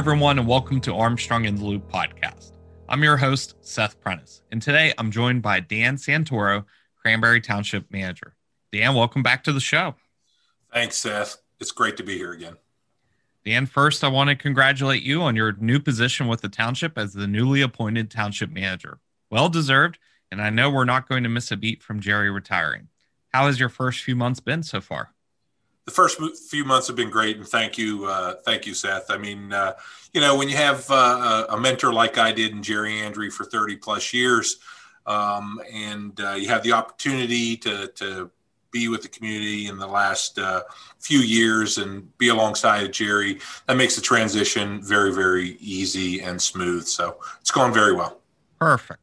Everyone, and welcome to Armstrong in the Loop podcast. I'm your host, Seth Prentice, and today I'm joined by Dan Santoro, Cranberry Township Manager. Dan, welcome back to the show. Thanks, Seth. It's great to be here again. Dan, first, I want to congratulate you on your new position with the township as the newly appointed township manager. Well deserved, and I know we're not going to miss a beat from Jerry retiring. How has your first few months been so far? The first few months have been great, and thank you, uh, thank you, Seth. I mean, uh, you know, when you have uh, a mentor like I did in Jerry Andree for 30 plus years, um, and uh, you have the opportunity to to be with the community in the last uh, few years and be alongside Jerry, that makes the transition very, very easy and smooth. So it's going very well. Perfect.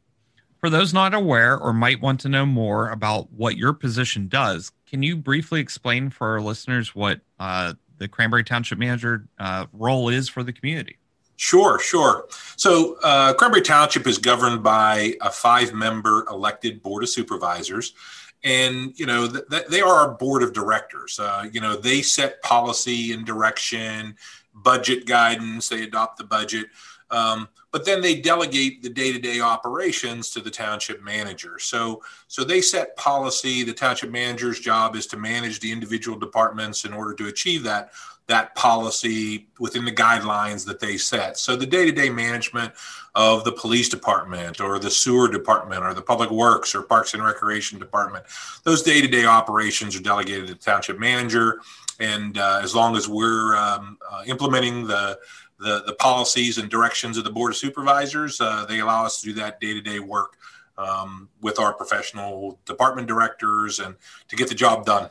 For those not aware or might want to know more about what your position does, can you briefly explain for our listeners what uh, the Cranberry Township Manager uh, role is for the community? Sure, sure. So, uh, Cranberry Township is governed by a five member elected board of supervisors. And, you know, th- th- they are our board of directors. Uh, you know, they set policy and direction, budget guidance, they adopt the budget. Um, but then they delegate the day-to-day operations to the township manager. So, so they set policy. The township manager's job is to manage the individual departments in order to achieve that that policy within the guidelines that they set. So the day-to-day management of the police department or the sewer department or the public works or parks and recreation department, those day-to-day operations are delegated to the township manager. And uh, as long as we're um, uh, implementing the the, the policies and directions of the board of supervisors. Uh, they allow us to do that day to day work um, with our professional department directors and to get the job done.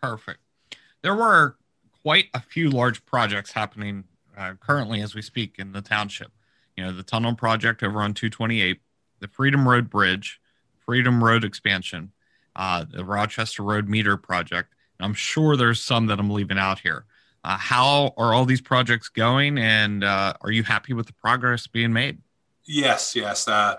Perfect. There were quite a few large projects happening uh, currently as we speak in the township. You know, the tunnel project over on 228, the Freedom Road Bridge, Freedom Road expansion, uh, the Rochester Road meter project. I'm sure there's some that I'm leaving out here. Uh, how are all these projects going, and uh, are you happy with the progress being made? Yes, yes. Uh,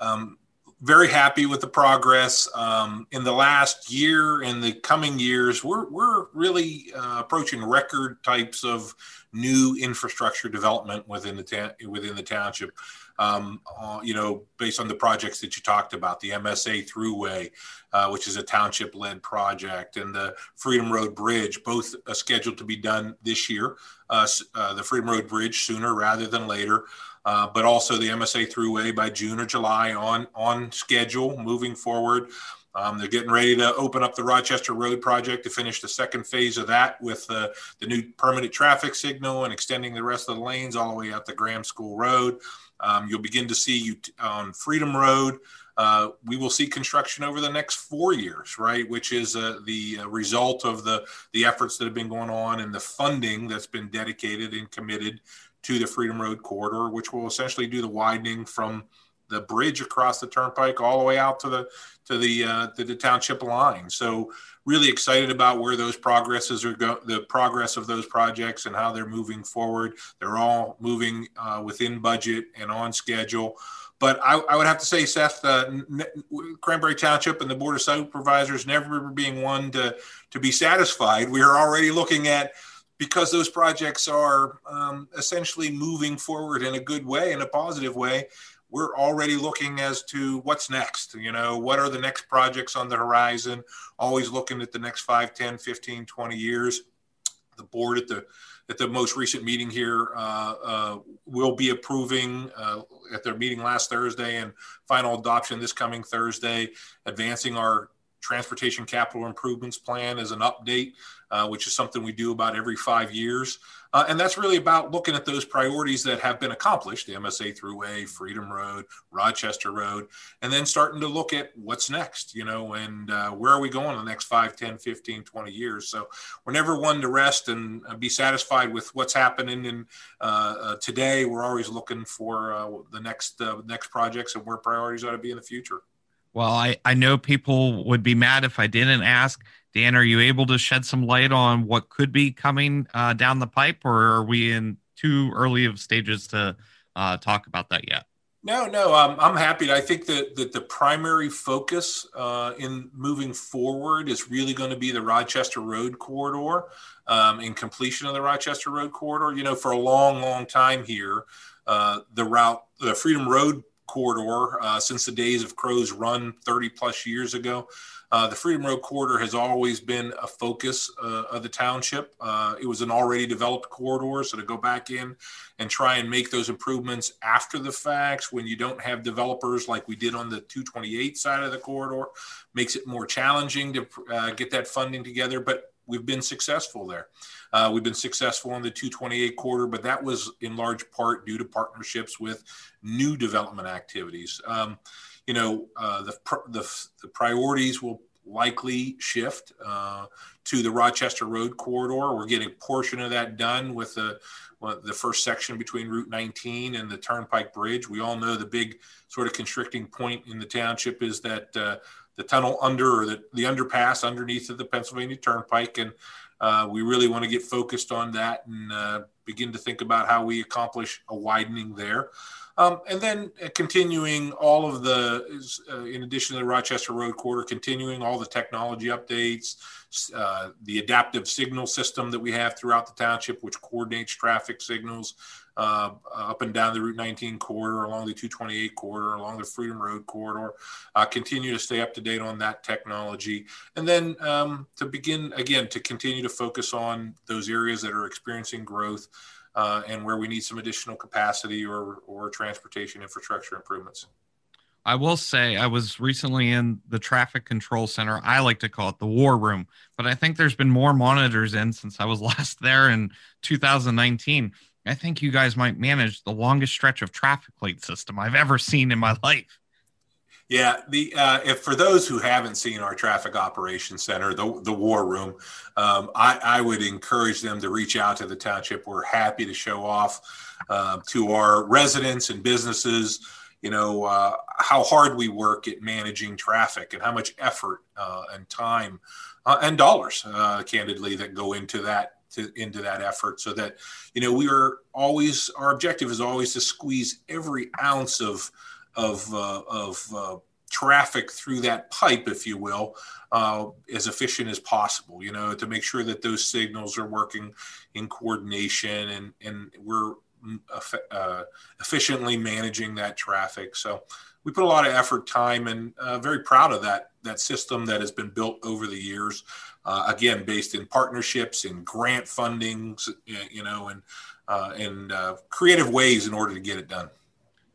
um, very happy with the progress. Um, in the last year, in the coming years, we're we're really uh, approaching record types of new infrastructure development within the ta- within the township um, uh, you know, based on the projects that you talked about, the MSA Thruway, uh, which is a township led project, and the Freedom Road Bridge, both uh, scheduled to be done this year. Uh, the Freedom Road Bridge sooner rather than later. Uh, but also the MSA Thruway by June or July on on schedule, moving forward. Um, they're getting ready to open up the Rochester Road project to finish the second phase of that with uh, the new permanent traffic signal and extending the rest of the lanes all the way out to Graham School Road. Um, you'll begin to see you on Freedom Road. Uh, we will see construction over the next four years, right? Which is uh, the uh, result of the the efforts that have been going on and the funding that's been dedicated and committed to the Freedom Road corridor, which will essentially do the widening from the bridge across the turnpike all the way out to the to the uh, to the township line. So really excited about where those progresses are go the progress of those projects and how they're moving forward. They're all moving uh, within budget and on schedule. But I, I would have to say, Seth, uh, Cranberry Township and the Board of Supervisors never being one to to be satisfied. We are already looking at because those projects are um, essentially moving forward in a good way, in a positive way we're already looking as to what's next you know what are the next projects on the horizon? Always looking at the next 5 10 15 20 years. The board at the at the most recent meeting here uh, uh, will be approving uh, at their meeting last thursday and final adoption this coming thursday advancing our transportation capital improvements plan as an update, uh, which is something we do about every five years. Uh, and that's really about looking at those priorities that have been accomplished the MSA Thruway, Freedom Road, Rochester Road, and then starting to look at what's next, you know, and uh, where are we going in the next 5, 10, 15, 20 years. So we're never one to rest and uh, be satisfied with what's happening in uh, uh, today. We're always looking for uh, the next next projects and where priorities ought to be in the future. Well, I, I know people would be mad if I didn't ask. Dan, are you able to shed some light on what could be coming uh, down the pipe, or are we in too early of stages to uh, talk about that yet? No, no, um, I'm happy. I think that, that the primary focus uh, in moving forward is really going to be the Rochester Road corridor um, and completion of the Rochester Road corridor. You know, for a long, long time here, uh, the route, the Freedom Road corridor uh, since the days of Crow's Run 30 plus years ago. Uh, the Freedom Road corridor has always been a focus uh, of the township. Uh, it was an already developed corridor, so to go back in and try and make those improvements after the facts when you don't have developers like we did on the 228 side of the corridor makes it more challenging to uh, get that funding together. But we've been successful there. Uh, we've been successful in the 228 quarter, but that was in large part due to partnerships with new development activities. Um, you know, uh, the, the, the, priorities will likely shift uh, to the Rochester Road corridor. We're getting a portion of that done with the the first section between Route 19 and the Turnpike Bridge. We all know the big sort of constricting point in the township is that uh, the tunnel under or the, the underpass underneath of the Pennsylvania Turnpike. And uh, we really want to get focused on that and uh, begin to think about how we accomplish a widening there. Um, and then uh, continuing all of the, uh, in addition to the Rochester Road Corridor, continuing all the technology updates, uh, the adaptive signal system that we have throughout the township, which coordinates traffic signals uh, up and down the Route 19 corridor, along the 228 corridor, along the Freedom Road corridor. Uh, continue to stay up to date on that technology. And then um, to begin, again, to continue to focus on those areas that are experiencing growth uh, and where we need some additional capacity or, or transportation infrastructure improvements. I will say I was recently in the traffic control center. I like to call it the war room, but I think there's been more monitors in since I was last there in 2019. I think you guys might manage the longest stretch of traffic light system I've ever seen in my life. Yeah, the uh, if for those who haven't seen our traffic operations center, the the war room, um, I, I would encourage them to reach out to the township. We're happy to show off uh, to our residents and businesses, you know, uh, how hard we work at managing traffic and how much effort uh, and time uh, and dollars, uh, candidly, that go into that to, into that effort so that you know we are always our objective is always to squeeze every ounce of of uh, of uh, traffic through that pipe, if you will, uh, as efficient as possible. You know, to make sure that those signals are working in coordination and and we're mm, uh, efficiently managing that traffic. So we put a lot of effort, time, and uh, very proud of that that system that has been built over the years. Uh, again, based in partnerships and grant fundings, you know, and uh, and uh, creative ways in order to get it done.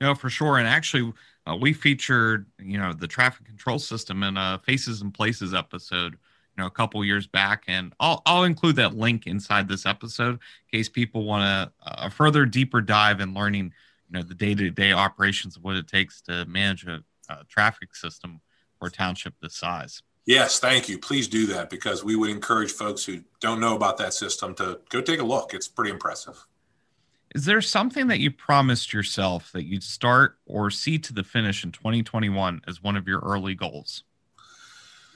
No, for sure. And actually, uh, we featured you know the traffic control system in a Faces and Places episode. You know, a couple years back, and I'll I'll include that link inside this episode in case people want a, a further deeper dive in learning you know the day to day operations of what it takes to manage a, a traffic system for a township this size. Yes, thank you. Please do that because we would encourage folks who don't know about that system to go take a look. It's pretty impressive. Is there something that you promised yourself that you'd start or see to the finish in 2021 as one of your early goals?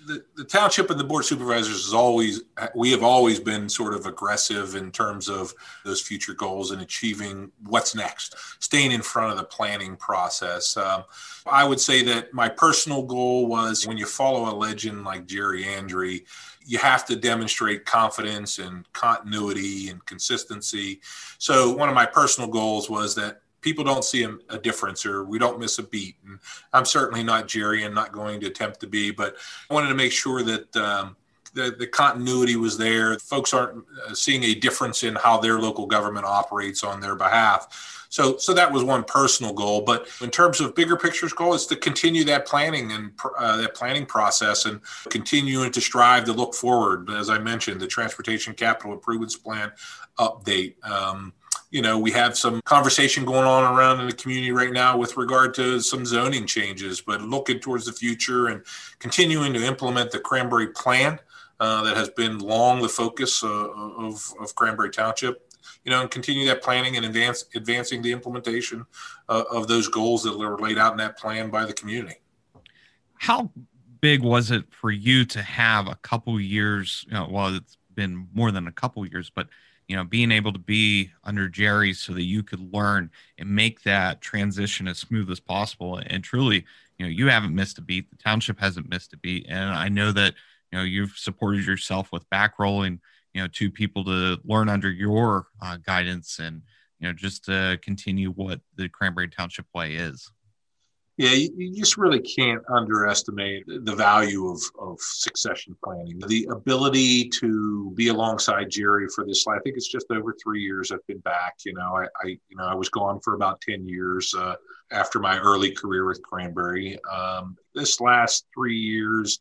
The, the township and the board supervisors is always we have always been sort of aggressive in terms of those future goals and achieving what's next staying in front of the planning process. Um, i would say that my personal goal was when you follow a legend like jerry andree you have to demonstrate confidence and continuity and consistency. So one of my personal goals was that people don't see a, a, difference or we don't miss a beat. And I'm certainly not Jerry and not going to attempt to be, but I wanted to make sure that um, the, the continuity was there. Folks aren't uh, seeing a difference in how their local government operates on their behalf. So, so that was one personal goal. But in terms of bigger pictures goal, is to continue that planning and uh, that planning process and continuing to strive to look forward. As I mentioned, the Transportation Capital Improvements Plan update. Um, you know, we have some conversation going on around in the community right now with regard to some zoning changes, but looking towards the future and continuing to implement the Cranberry Plan uh, that has been long the focus uh, of, of Cranberry Township. You know, and continue that planning and advance advancing the implementation uh, of those goals that were laid out in that plan by the community. How big was it for you to have a couple years? You know, well, it's been more than a couple years, but you know, being able to be under Jerry so that you could learn and make that transition as smooth as possible. And truly, you know, you haven't missed a beat. The township hasn't missed a beat. And I know that, you know, you've supported yourself with back rolling, you know, to people to learn under your uh, guidance and, you know, just to continue what the Cranberry Township way is. Yeah, you, you, just really can't underestimate the value of, of succession planning. The ability to be alongside Jerry for this, I think it's just over three years I've been back. You know, I, I you know, I was gone for about 10 years uh, after my early career with Cranberry. Um, this last three years,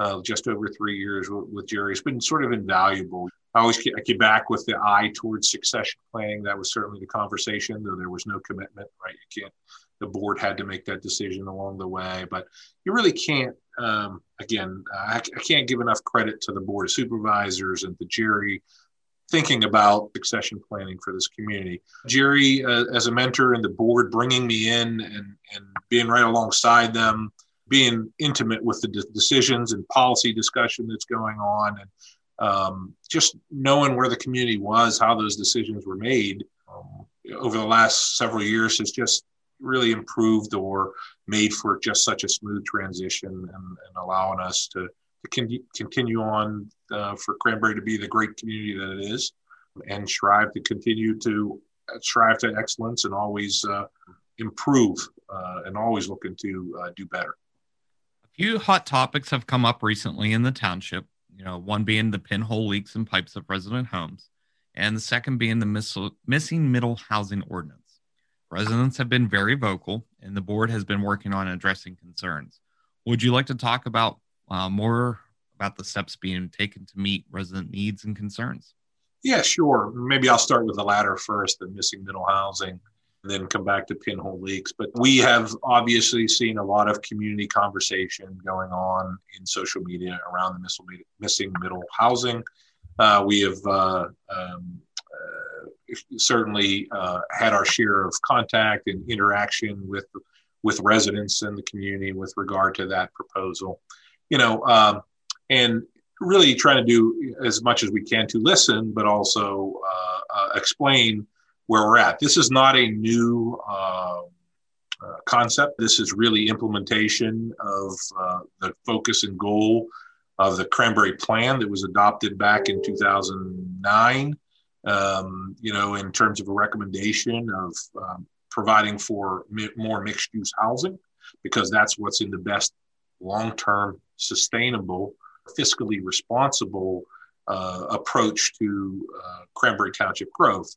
uh, just over three years with, Jerry, has been sort of invaluable. I always I get back with the eye towards succession planning. That was certainly the conversation, though there was no commitment, right? You can't the board had to make that decision along the way. But you really can't. Um, again, I, I, can't give enough credit to the board of supervisors and to Jerry thinking about succession planning for this community. Jerry, uh, as a mentor, and the board bringing me in and, and being right alongside them, being intimate with the de- decisions and policy discussion that's going on, and um, just knowing where the community was, how those decisions were made um, over the last several years has just really improved or made for just such a smooth transition and, and allowing us to, to con- continue on uh, for Cranberry to be the great community that it is and strive to continue to uh, strive to excellence and always uh, improve uh, and always looking to uh, do better. A few hot topics have come up recently in the township. You know, one being the pinhole leaks and pipes of resident homes, and the second being the miss- missing middle housing ordinance. Residents have been very vocal, and the board has been working on addressing concerns. Would you like to talk about uh, more about the steps being taken to meet resident needs and concerns? Yeah, sure. Maybe I'll start with the latter first, the missing middle housing, and then come back to pinhole leaks. But we have obviously seen a lot of community conversation going on in social media around the missing middle housing. Uh, we have uh, um, certainly uh, had our share of contact and interaction with with residents in the community with regard to that proposal. You know, um, and really trying to do as much as we can to listen, but also uh, uh, explain where we're at. This is not a new um, uh, concept. This is really implementation of uh, the focus and goal of the Cranberry Plan that was adopted back in 2009 um, you know, in terms of a recommendation of um, providing for mi- more mixed use housing, because that's what's in the best long term, sustainable, fiscally responsible uh, approach to uh, Cranberry Township growth.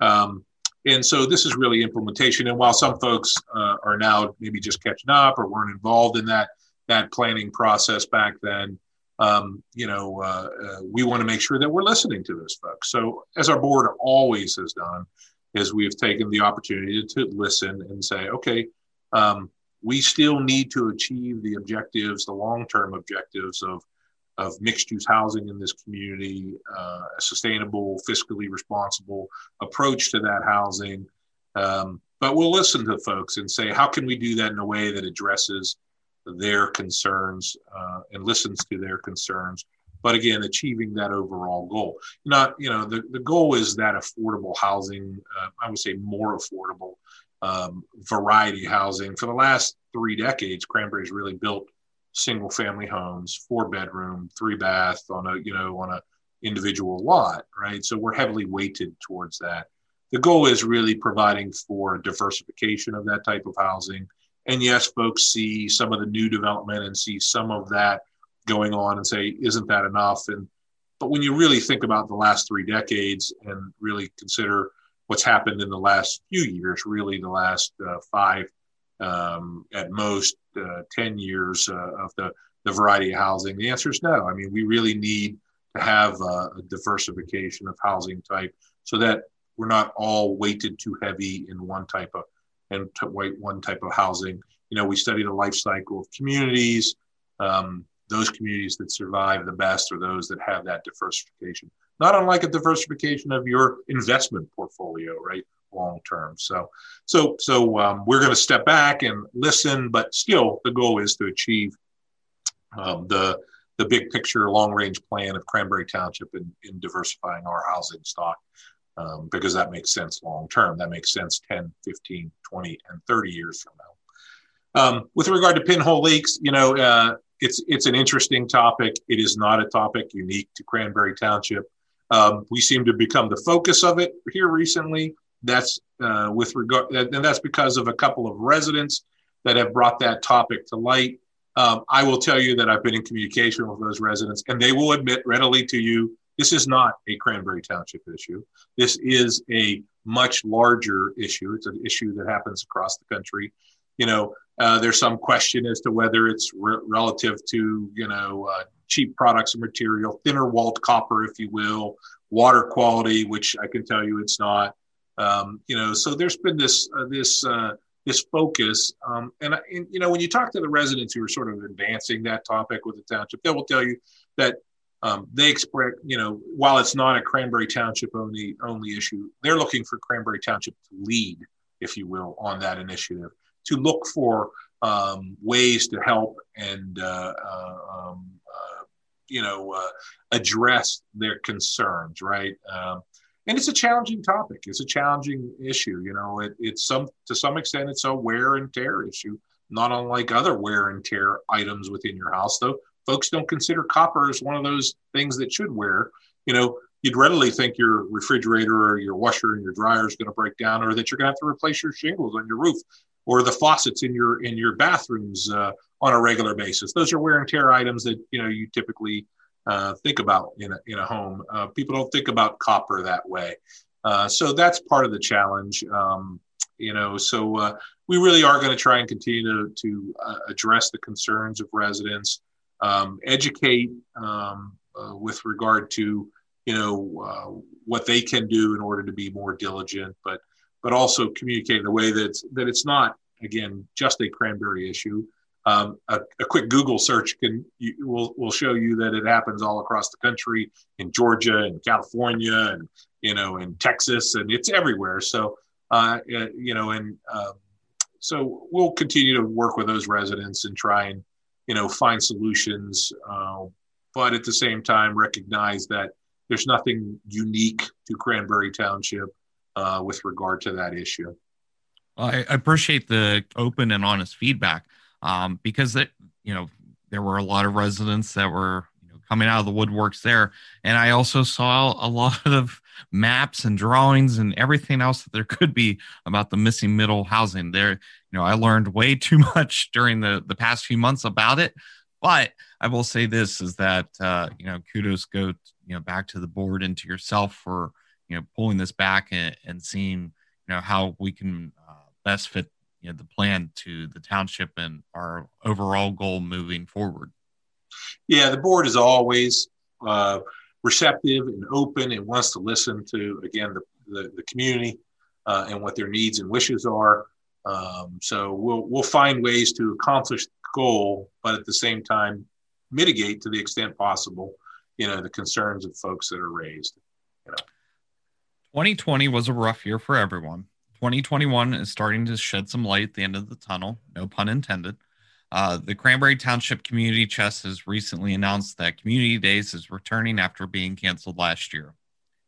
Um, and so this is really implementation. And while some folks uh, are now maybe just catching up or weren't involved in that that planning process back then, um, you know, uh, uh, we want to make sure that we're listening to those folks. So, as our board always has done, is we have taken the opportunity to listen and say, okay, um, we still need to achieve the objectives, the long-term objectives of of mixed-use housing in this community, uh, a sustainable, fiscally responsible approach to that housing. Um, but we'll listen to folks and say, how can we do that in a way that addresses their concerns uh, and listens to their concerns but again achieving that overall goal. Not you know the, the goal is that affordable housing uh, i would say more affordable um, variety housing. For the last three decades cranberry's really built single family homes four bedroom three bath on a you know on a individual lot right? So we're heavily weighted towards that. The goal is really providing for diversification of that type of housing and yes, folks see some of the new development and see some of that going on and say, isn't that enough? And but when you really think about the last three decades and really consider what's happened in the last few years, really the last uh, five um, at most uh, 10 years uh, of the, the variety of housing? The answer is no. I mean, we really need to have a, a diversification of housing type so that we're not all weighted too heavy in one type of and one type of housing. You know, we study the life cycle of communities. Um, those communities that survive the best are those that have that diversification. Not unlike a diversification of your investment portfolio, right? long term. So, so, so um, we're going to step back and listen, but still, the goal is to achieve um, the the big picture, long range plan of Cranberry Township in, in diversifying our housing stock. Um, because that makes sense long term. That makes sense 10, 15, 20, and 30 years from now. Um, with regard to pinhole leaks, you know, uh, it's it's an interesting topic. It is not a topic unique to Cranberry Township. Um, we seem to become the focus of it here recently. That's uh, with regard, and that's because of a couple of residents that have brought that topic to light. Um, I will tell you that I've been in communication with those residents, and they will admit readily to you this is not a Cranberry Township issue. This is a much larger issue. It's an issue that happens across the country. You know, uh, there's some question as to whether it's re- relative to you know uh, cheap products and material, thinner walled copper, if you will, water quality, which I can tell you it's not. Um, you know, so there's been this uh, this uh, this focus, um, and, and, you know, when you talk to the residents who are sort of advancing that topic with the township, they will tell you that um, they expect, you know, while it's not a Cranberry Township only only issue, they're looking for Cranberry Township to lead, if you will, on that initiative, to look for um, ways to help and uh, uh, um, uh, you know uh, address their concerns, right? Um, and it's a challenging topic. It's a challenging issue. You know, it, it's some to some extent it's a wear and tear issue, not unlike other wear and tear items within your house. Though folks don't consider copper as one of those things that should wear. You know, you'd readily think your refrigerator or your washer and your dryer is going to break down, or that you're going to have to replace your shingles on your roof, or the faucets in your in your bathrooms uh, on a regular basis. Those are wear and tear items that you know you typically uh, think about in a, in a home. Uh, people don't think about copper that way. Uh, so that's part of the challenge. Um, you know, so uh, we really are going to try and continue to, to uh, address the concerns of residents, um, educate um, with regard to, you know, what they can do in order to be more diligent, but but also communicate in a way that that it's not again just a cranberry issue um, a, a, quick Google search can you, will will show you that it happens all across the country in Georgia and California and you know in Texas and it's everywhere. So uh, you know and um, so we'll continue to work with those residents and try and you know find solutions, uh, but at the same time recognize that there's nothing unique to Cranberry Township uh, with regard to that issue. I appreciate the open and honest feedback um, because that you know there were a lot of residents that were coming out of the woodworks there, and I also saw a lot of maps and drawings and everything else that there could be about the missing middle housing. There, you know, I learned way too much during the the past few months about it. But I will say this is that uh, you know kudos go you know back to the board and to yourself for you know pulling this back and, and seeing you know how we can uh, best fit you know the plan to the township and our overall goal moving forward yeah the board is always uh, receptive and open and wants to listen to again the, the, the community uh, and what their needs and wishes are. Um, so we'll we'll find ways to accomplish the goal but at the same time mitigate to the extent possible you know the concerns of folks that are raised you know. 2020 was a rough year for everyone. 2021 is starting to shed some light at the end of the tunnel, no pun intended. Uh, the Cranberry Township Community Chest has recently announced that Community Days is returning after being canceled last year.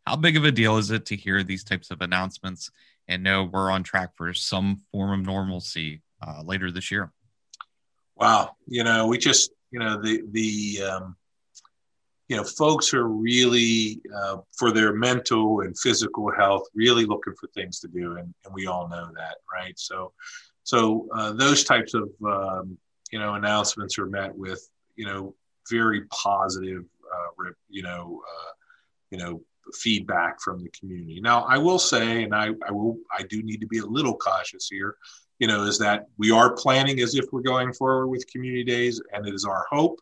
How big of a deal is it to hear these types of announcements and know we're on track for some form of normalcy uh, later this year? Wow, you know, we just, you know, the the um, you know, folks are really, uh, for their mental and physical health, really looking for things to do, and, and we all know that, right? So, so uh, those types of um, you know announcements are met with you know very positive, uh, you know, uh, you know, feedback from the community. Now, I will say, and I, I will, I do need to be a little cautious here, you know, is that we are planning as if we're going forward with community days, and it is our hope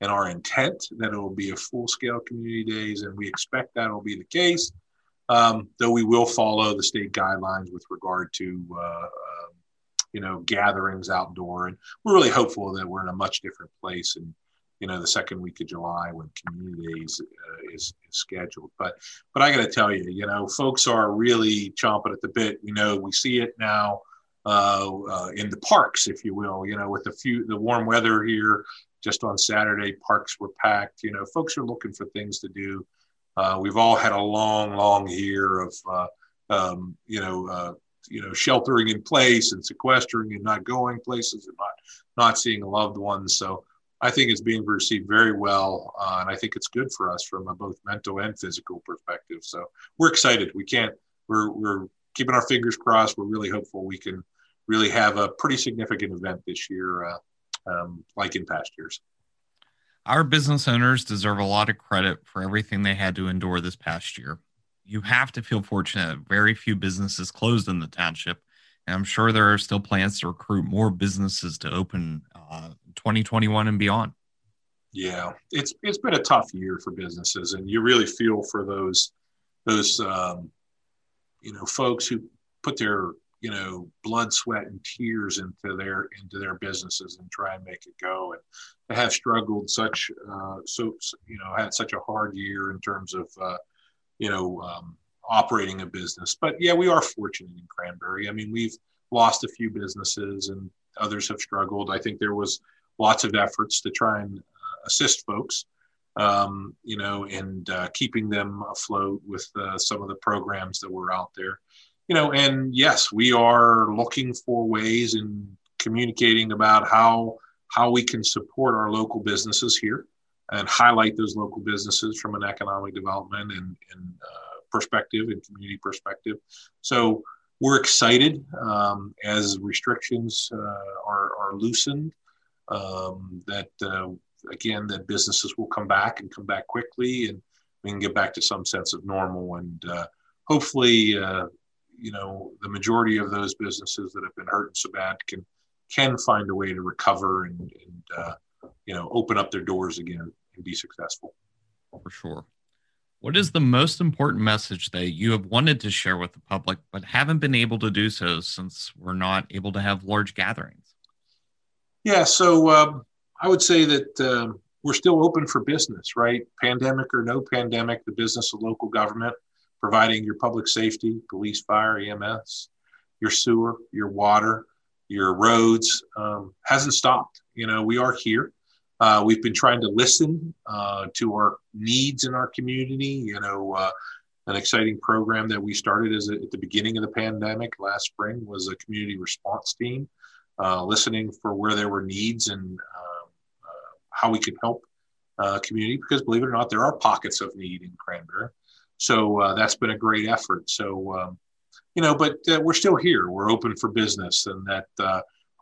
and our intent that it will be a full scale community days, and we expect that will be the case. Um, though we will follow the state guidelines with regard to, uh, you know, gatherings outdoor, and we're really hopeful that we're in a much different place and you know the second week of July when Community Days uh, is, is, scheduled. But but I got to tell you, you know, folks are really chomping at the bit. We know we see it now uh, uh, in the parks, if you will. You know, with the few the warm weather here, just on Saturday, parks were packed. You know, folks are looking for things to do. Uh, we've all had a long, long year of uh, um, you know uh, you know sheltering in place and sequestering and not going places and not not seeing loved ones. So I think it's being received very well, uh, and I think it's good for us from a both mental and physical perspective. So we're excited. We can't. We're we're keeping our fingers crossed. We're really hopeful we can really have a pretty significant event this year, uh, um, like in past years. Our business owners deserve a lot of credit for everything they had to endure this past year. You have to feel fortunate very few businesses closed in the township, and I'm sure there are still plans to recruit more businesses to open uh, 2021 and beyond. Yeah, it's it's been a tough year for businesses, and you really feel for those those um, you know folks who put their you know blood, sweat, and tears into their into their businesses and try and make it go, and have struggled such uh, so you know had such a hard year in terms of uh, you know um, operating a business. But yeah, we are fortunate in Cranberry. I mean, we've lost a few businesses and others have struggled. I think there was lots of efforts to try and uh, assist folks, um, you know, and uh, keeping them afloat with uh, some of the programs that were out there, you know. And yes, we are looking for ways in communicating about how how we can support our local businesses here and highlight those local businesses from an economic development and, and uh, perspective and community perspective. So we're excited um, as restrictions uh, are, are loosened um, that uh, again that businesses will come back and come back quickly and we can get back to some sense of normal and uh, hopefully uh, you know the majority of those businesses that have been hurt so bad can can find a way to recover and, and uh, you know open up their doors again and be successful for sure what is the most important message that you have wanted to share with the public but haven't been able to do so since we're not able to have large gatherings yeah, so um, I would say that um, we're still open for business, right? Pandemic or no pandemic, the business of local government, providing your public safety, police, fire, EMS, your sewer, your water, your roads, um, hasn't stopped. You know, we are here. Uh, we've been trying to listen uh, to our needs in our community. You know, uh, an exciting program that we started as a, at the beginning of the pandemic last spring was a community response team uh, listening for where there were needs and uh, uh, how we could help uh, community. Because believe it or not, there are pockets of need in Cranberry. So that's been a great effort. So um, you know, but we're still here. We're open for business, and that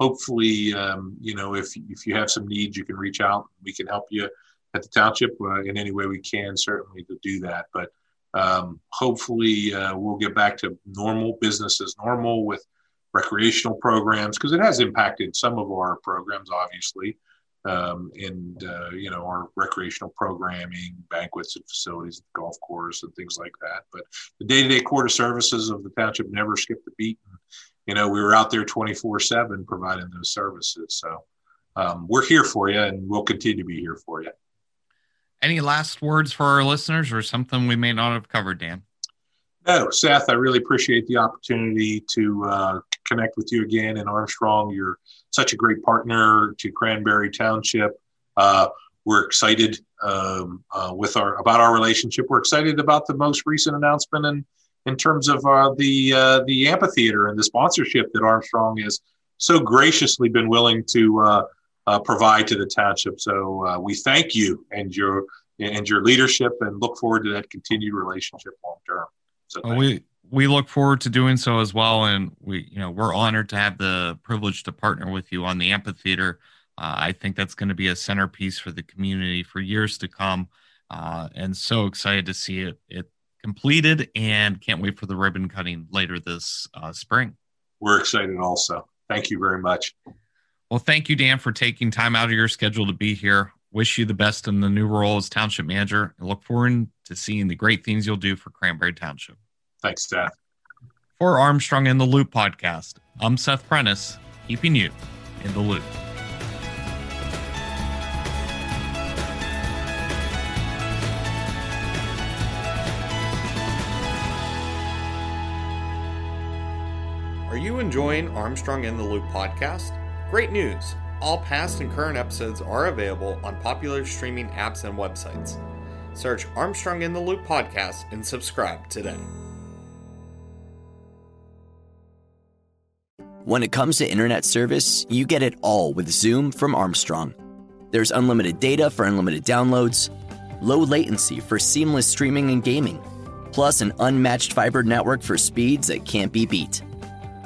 hopefully, um, you know, if if you have some needs, you can reach out. We can help you at the township uh, in any way we can, certainly to do that. But um, hopefully, uh, we'll get back to normal business as normal with recreational programs because it has impacted some of our programs, obviously, um, and uh, you know our recreational programming, banquets and facilities, golf course, and things like that. But the day-to-day quarter services of the township never skipped a beat. And, you know, we were out there 24/7 providing those services. So um, we're here for you, and we'll continue to be here for you. Any last words for our listeners, or something we may not have covered, Dan? No, Seth, I really appreciate the opportunity to uh, connect with you again. And Armstrong, you're such a great partner to Cranberry Township. Uh, we're excited um, uh, with our about our relationship. We're excited about the most recent announcement in in terms of uh, the uh, the amphitheater and the sponsorship that Armstrong has so graciously been willing to uh, provide to the township. So we thank you and your and your leadership, and look forward to that continued relationship long term. So we we look forward to doing so as well, and we you know we're honored to have the privilege to partner with you on the amphitheater. Uh, I think that's going to be a centerpiece for the community for years to come. Uh, and so excited to see it, it completed and can't wait for the ribbon cutting later this uh, spring. We're excited also. Thank you very much. Well, thank you, Dan, for taking time out of your schedule to be here. Wish you the best in the new role as township manager and look forward to seeing the great things you'll do for Cranberry Township. Thanks, Seth. For Armstrong in the Loop podcast, I'm Seth Prentice, keeping you in the loop. Are you enjoying Armstrong in the Loop podcast? Great news! All past and current episodes are available on popular streaming apps and websites. Search Armstrong in the Loop podcast and subscribe today. When it comes to internet service, you get it all with Zoom from Armstrong. There's unlimited data for unlimited downloads, low latency for seamless streaming and gaming, plus an unmatched fiber network for speeds that can't be beat.